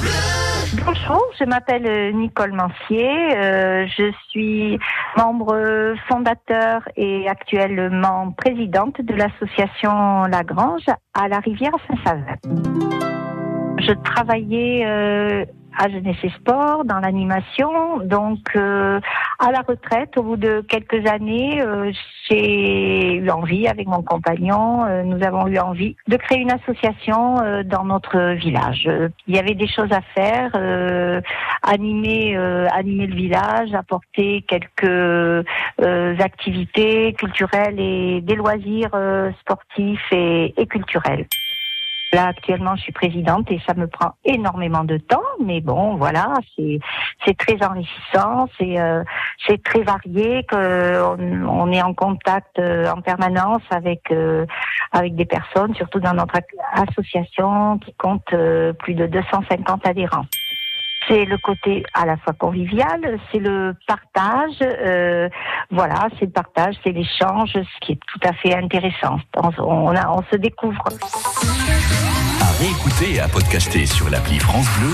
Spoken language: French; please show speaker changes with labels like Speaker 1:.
Speaker 1: Bleu.
Speaker 2: Bonjour, je m'appelle euh, Nicole Mancier. Euh, je suis membre fondateur et actuellement présidente de l'association Lagrange à la rivière Saint-Savin. Je travaillais euh, à Jeunesse et Sport, dans l'animation. Donc, euh, à la retraite, au bout de quelques années, euh, j'ai eu envie, avec mon compagnon, euh, nous avons eu envie de créer une association dans notre village. Il y avait des choses à faire, animer, animer le village, apporter quelques activités culturelles et des loisirs sportifs et, et culturels. Là, actuellement, je suis présidente et ça me prend énormément de temps, mais bon, voilà, c'est c'est très enrichissant, c'est euh, c'est très varié, que on, est en contact euh, en permanence avec euh, avec des personnes, surtout dans notre association qui compte plus de 250 adhérents c'est le côté à la fois convivial, c'est le partage, euh, voilà, c'est le partage, c'est l'échange, ce qui est tout à fait intéressant. On, on, se découvre.
Speaker 1: À réécouter et à podcaster sur l'appli France Bleu.